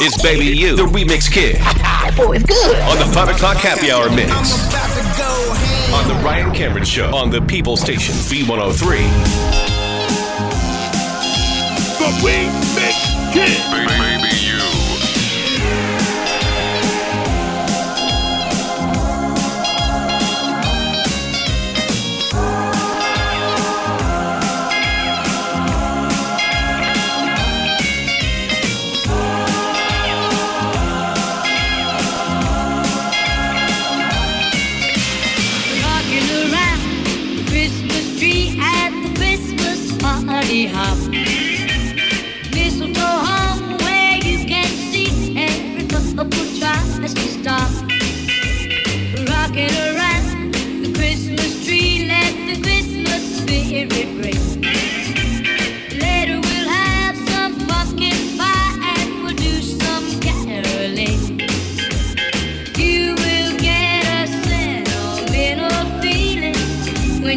It's Baby You, the remix kid. oh, it's good. On the 5 o'clock happy hour mix. On the Ryan Cameron Show. On the People Station, V one hundred three. The Remix Kid.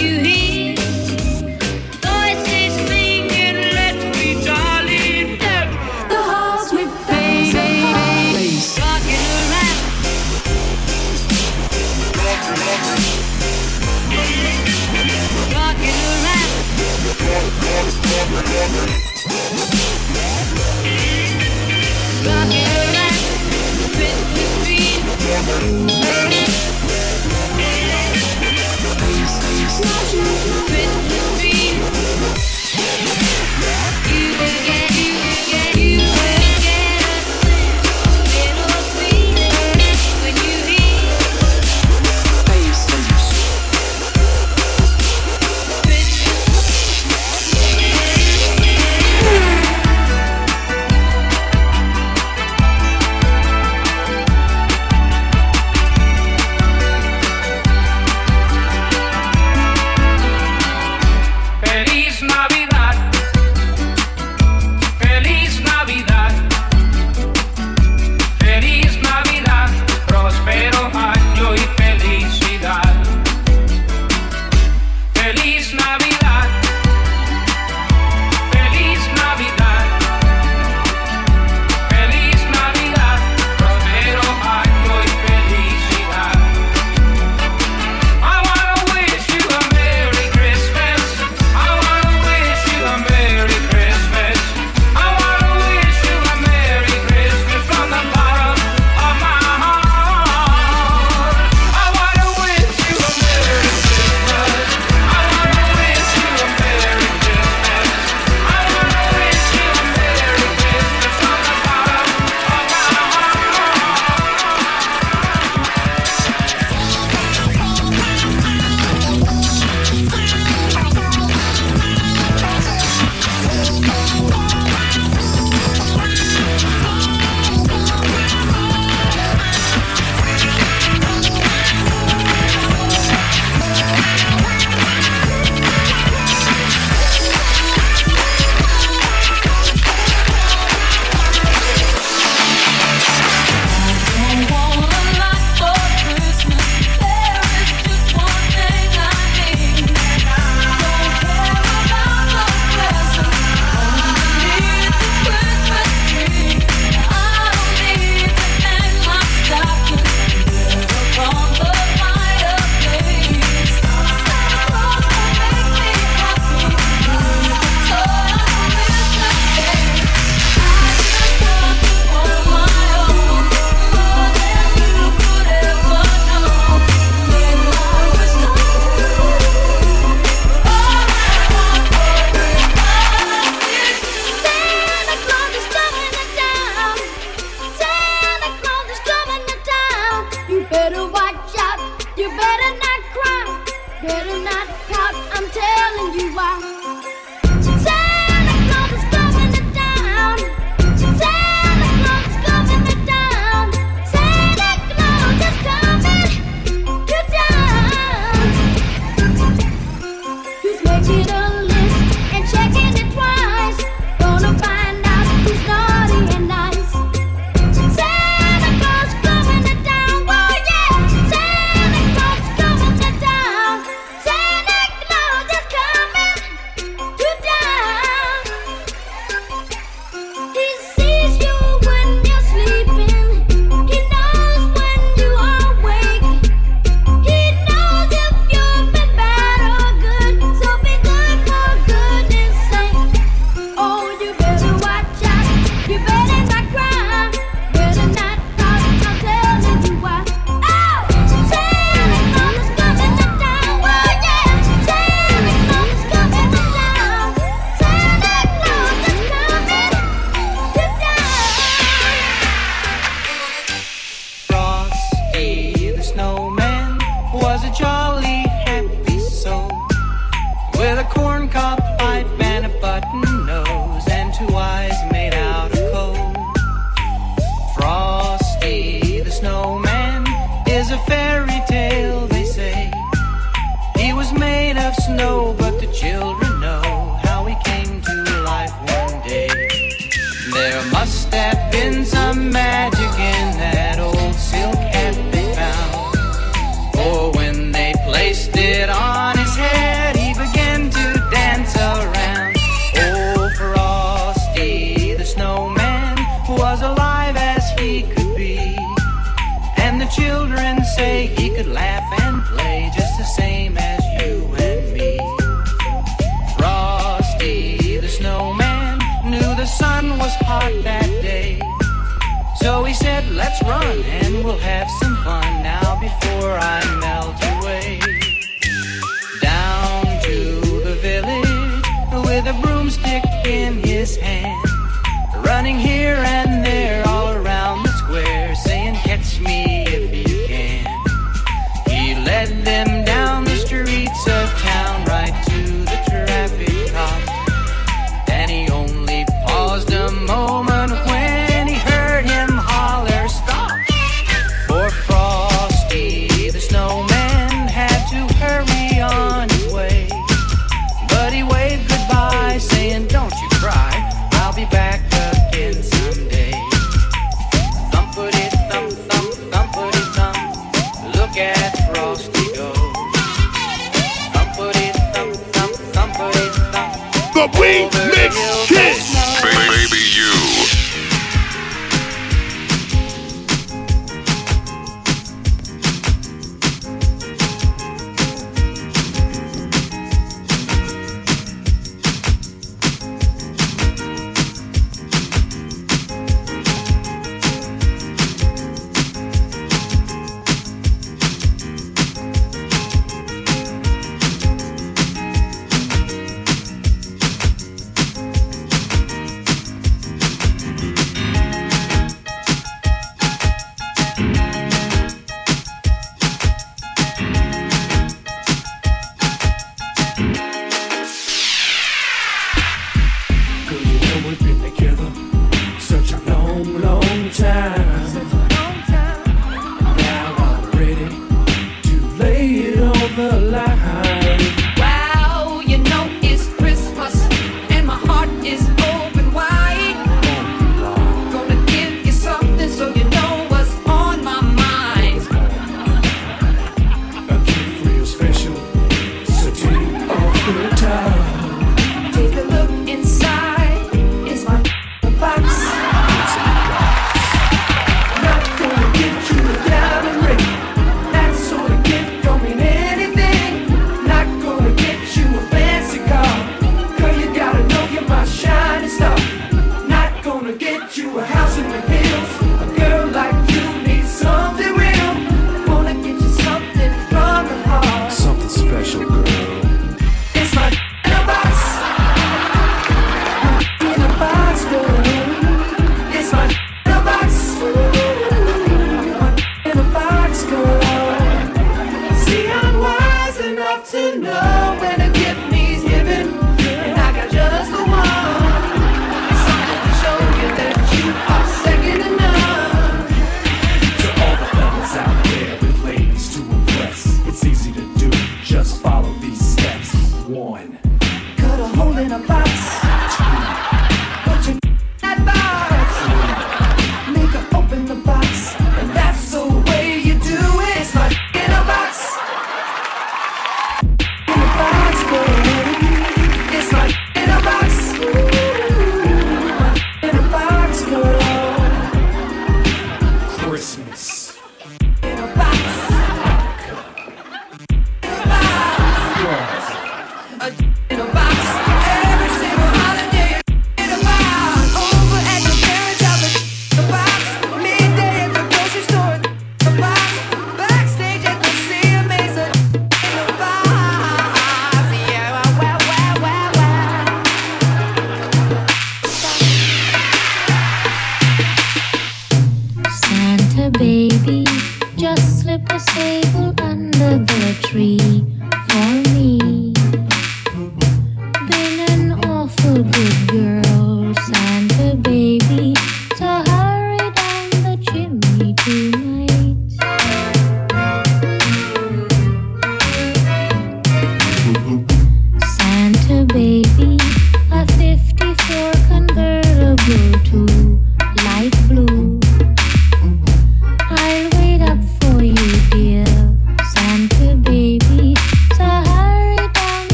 you hear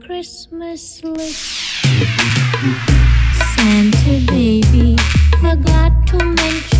Christmas list. Santa baby forgot to mention.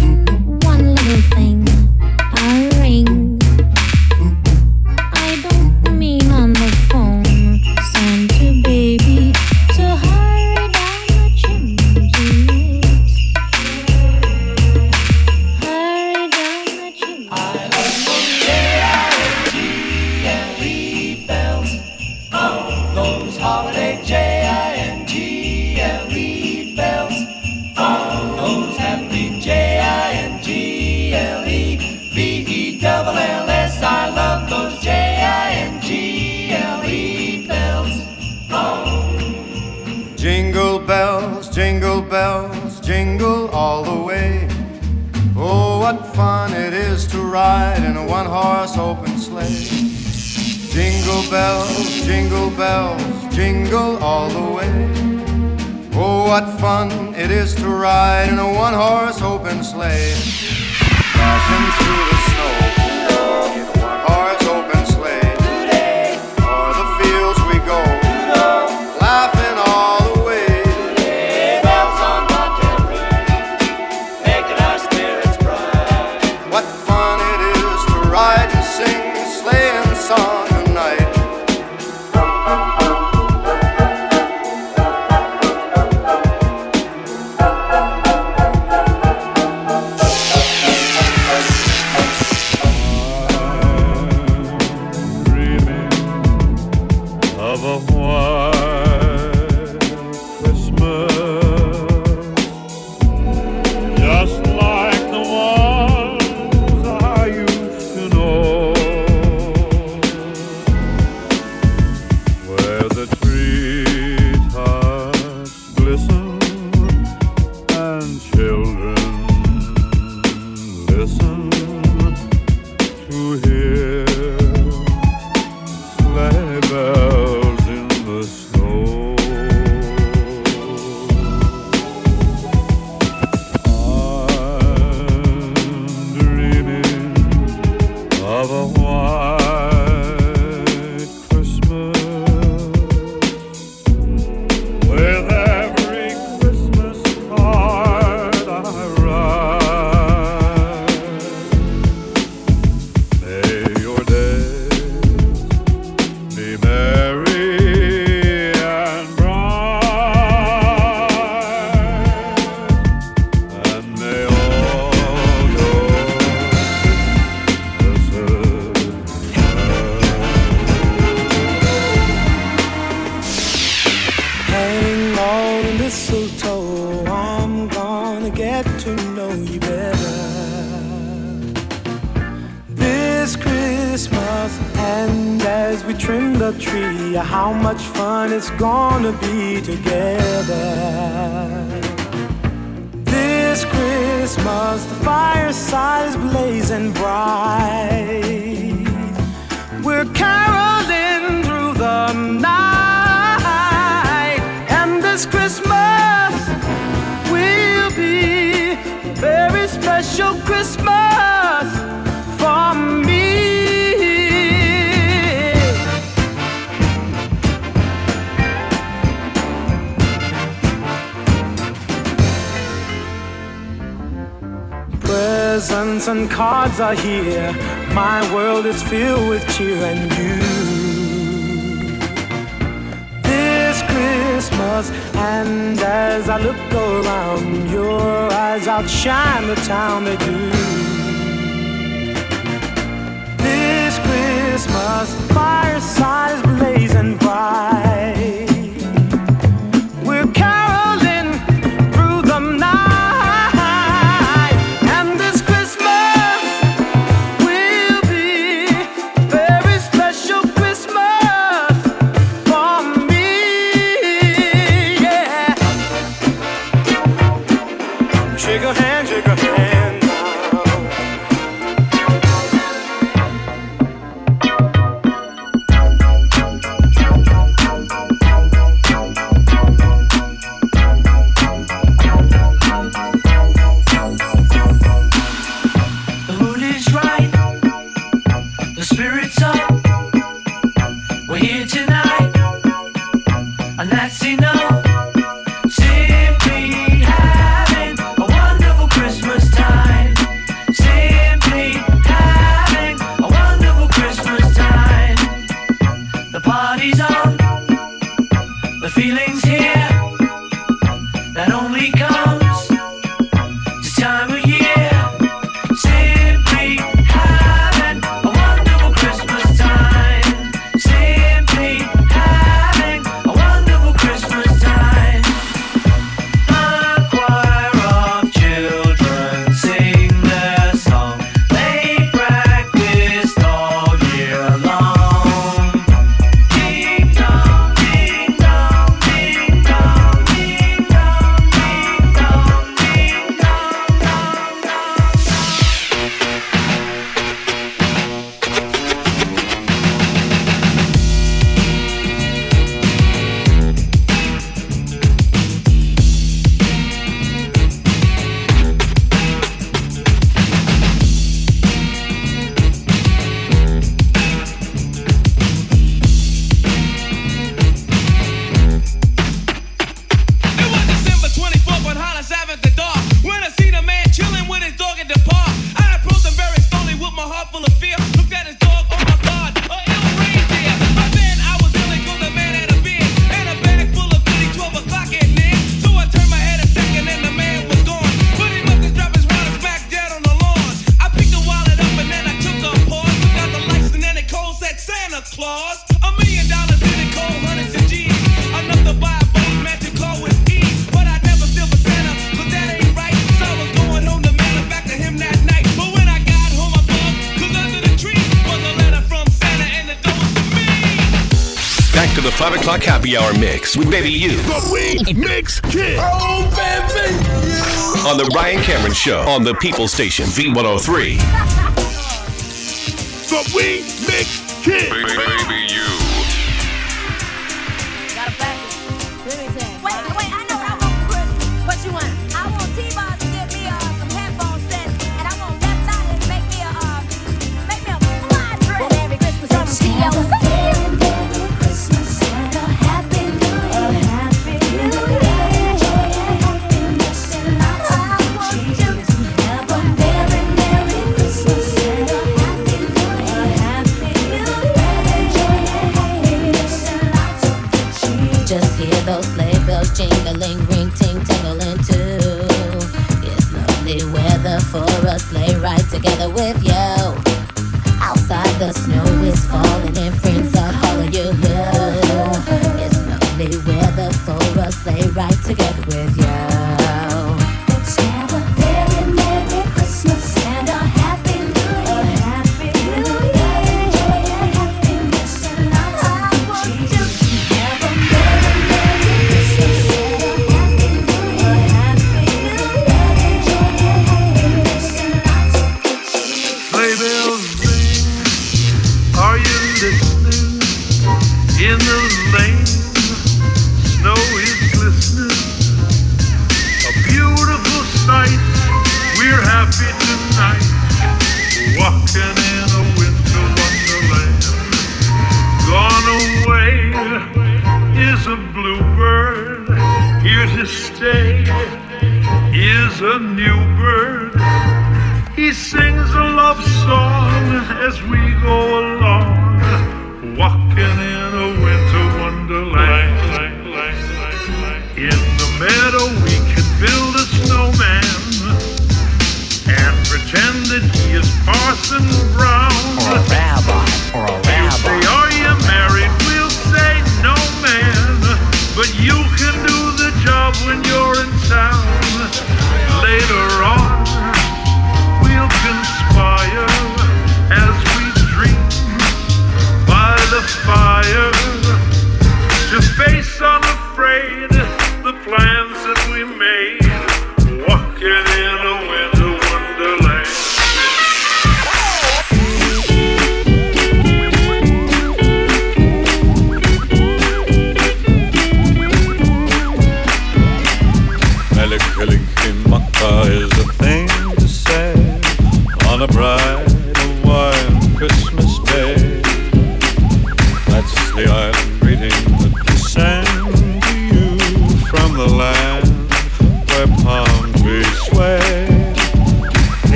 and cards are here. My world is filled with cheer and you. This Christmas, and as I look around, your eyes outshine the town they do. This Christmas, fireside is blazing bright. back to the 5 o'clock happy hour mix with Baby You. The Remix Kid. Oh, baby. You. On The Ryan Cameron Show on the People Station V103. the Weed Mix Kid. Baby, baby You. jingling, ring, ting, tingling too. It's lovely weather for a sleigh ride together with you. Outside the snow is falling and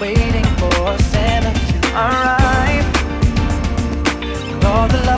waiting for Santa to arrive. All the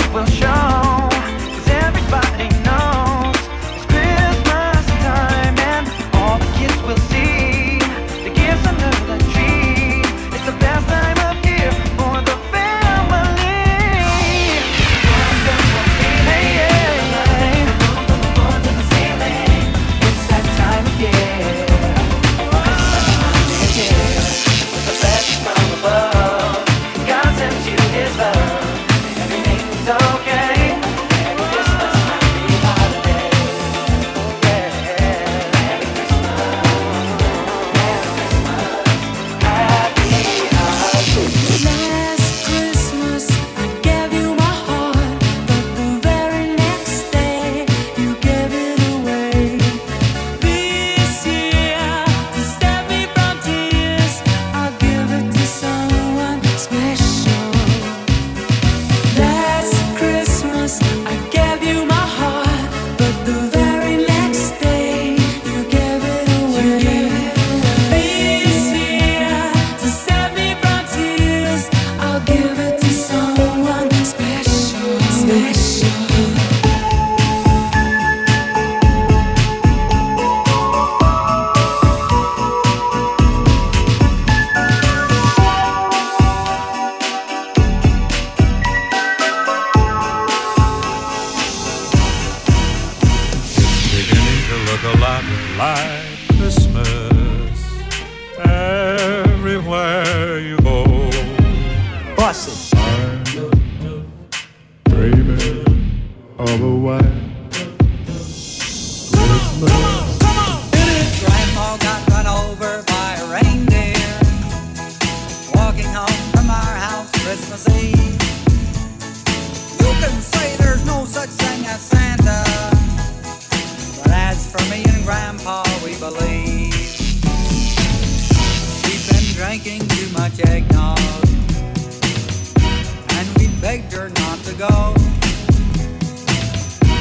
ago.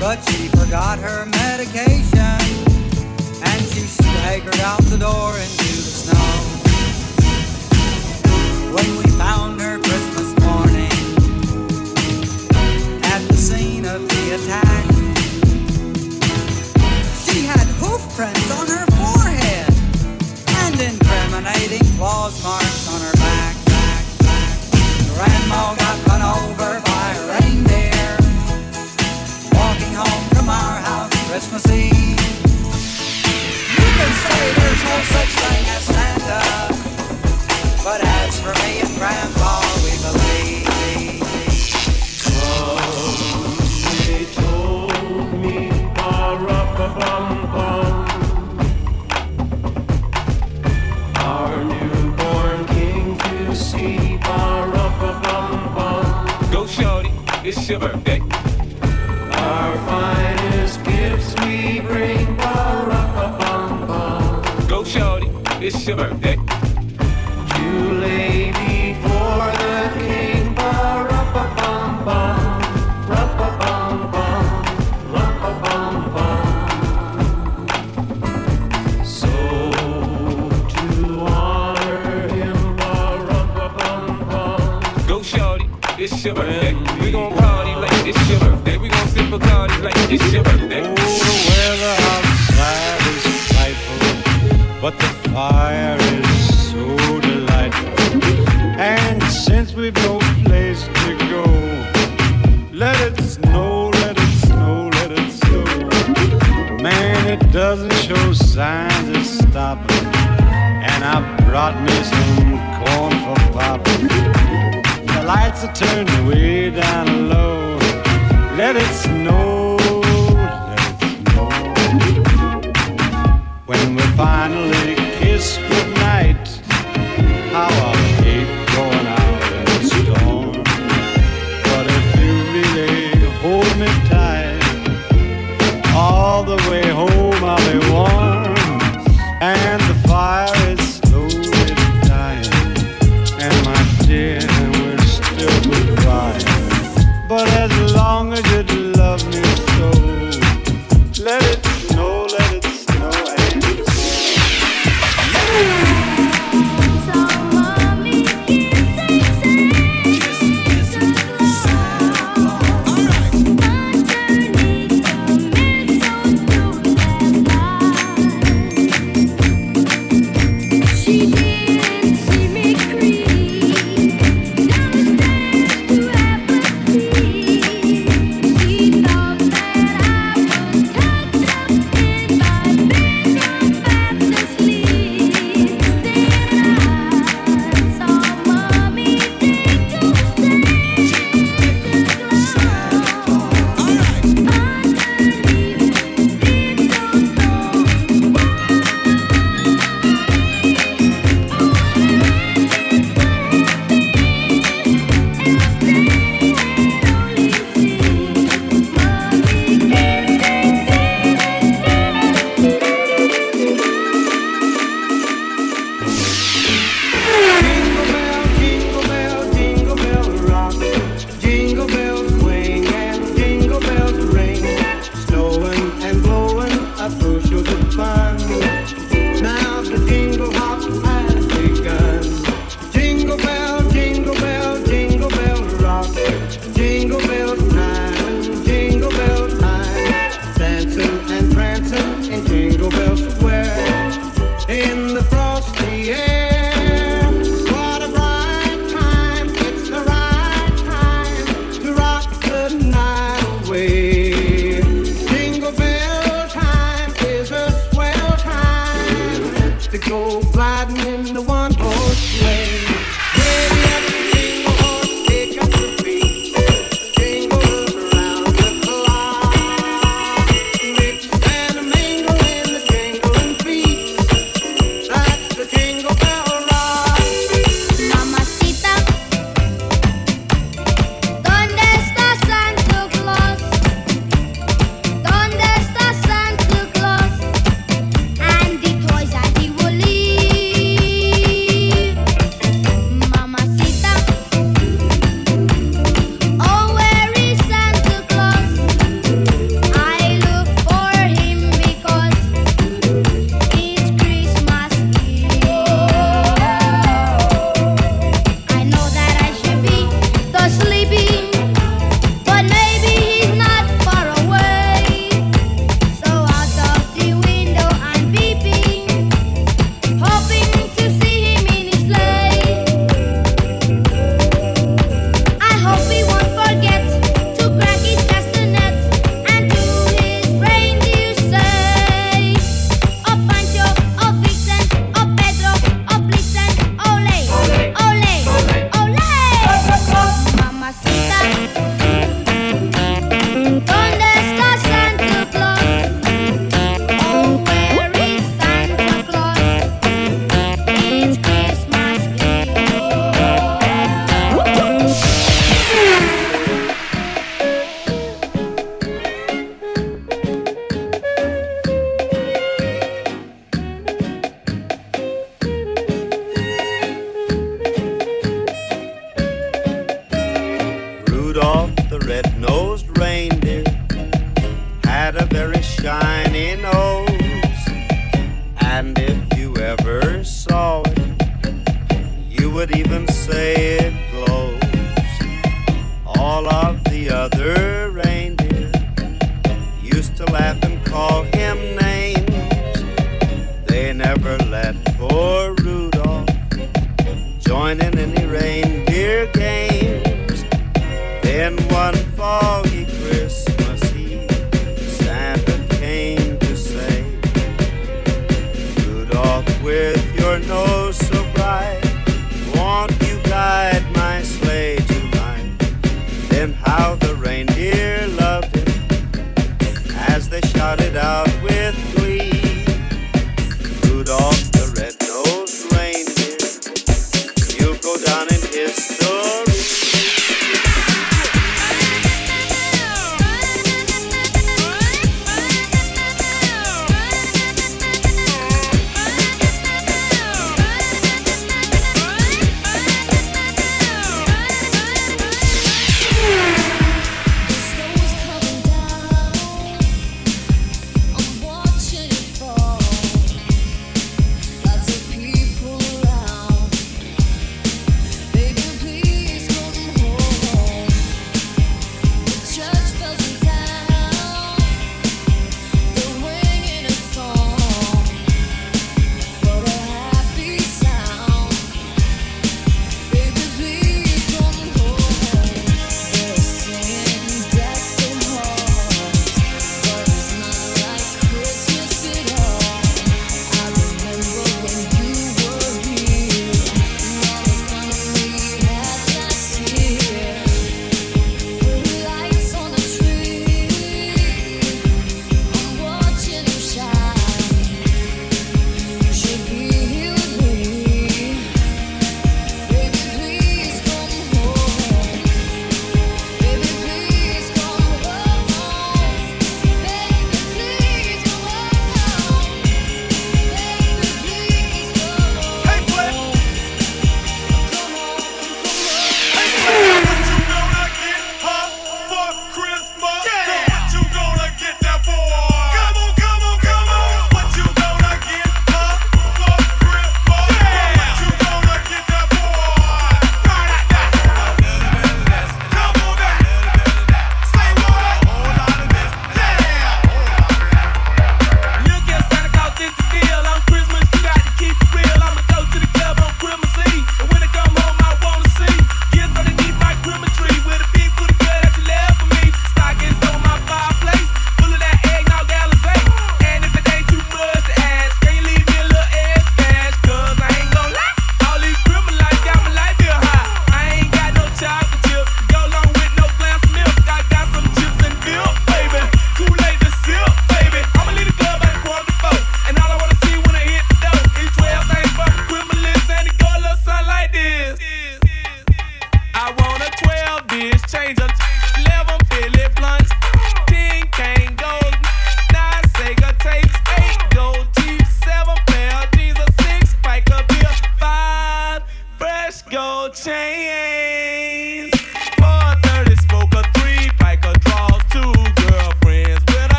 But she forgot her medication and she staggered out the door into the snow. When we found her Christmas morning at the scene of the attack. It's your birthday. Eh? You lay before the king. So to honor him. Go shorty, it's your birthday. Eh? We gon' party like it's your birthday. Eh? We gon' sip a like it's your birthday. brought me some corn for popping. The lights are turned way down low. Let it snow, let it snow. When we finally kiss goodnight, how I'll keep going out in the storm. But if you really hold me tight, all the way home I'll be warm. And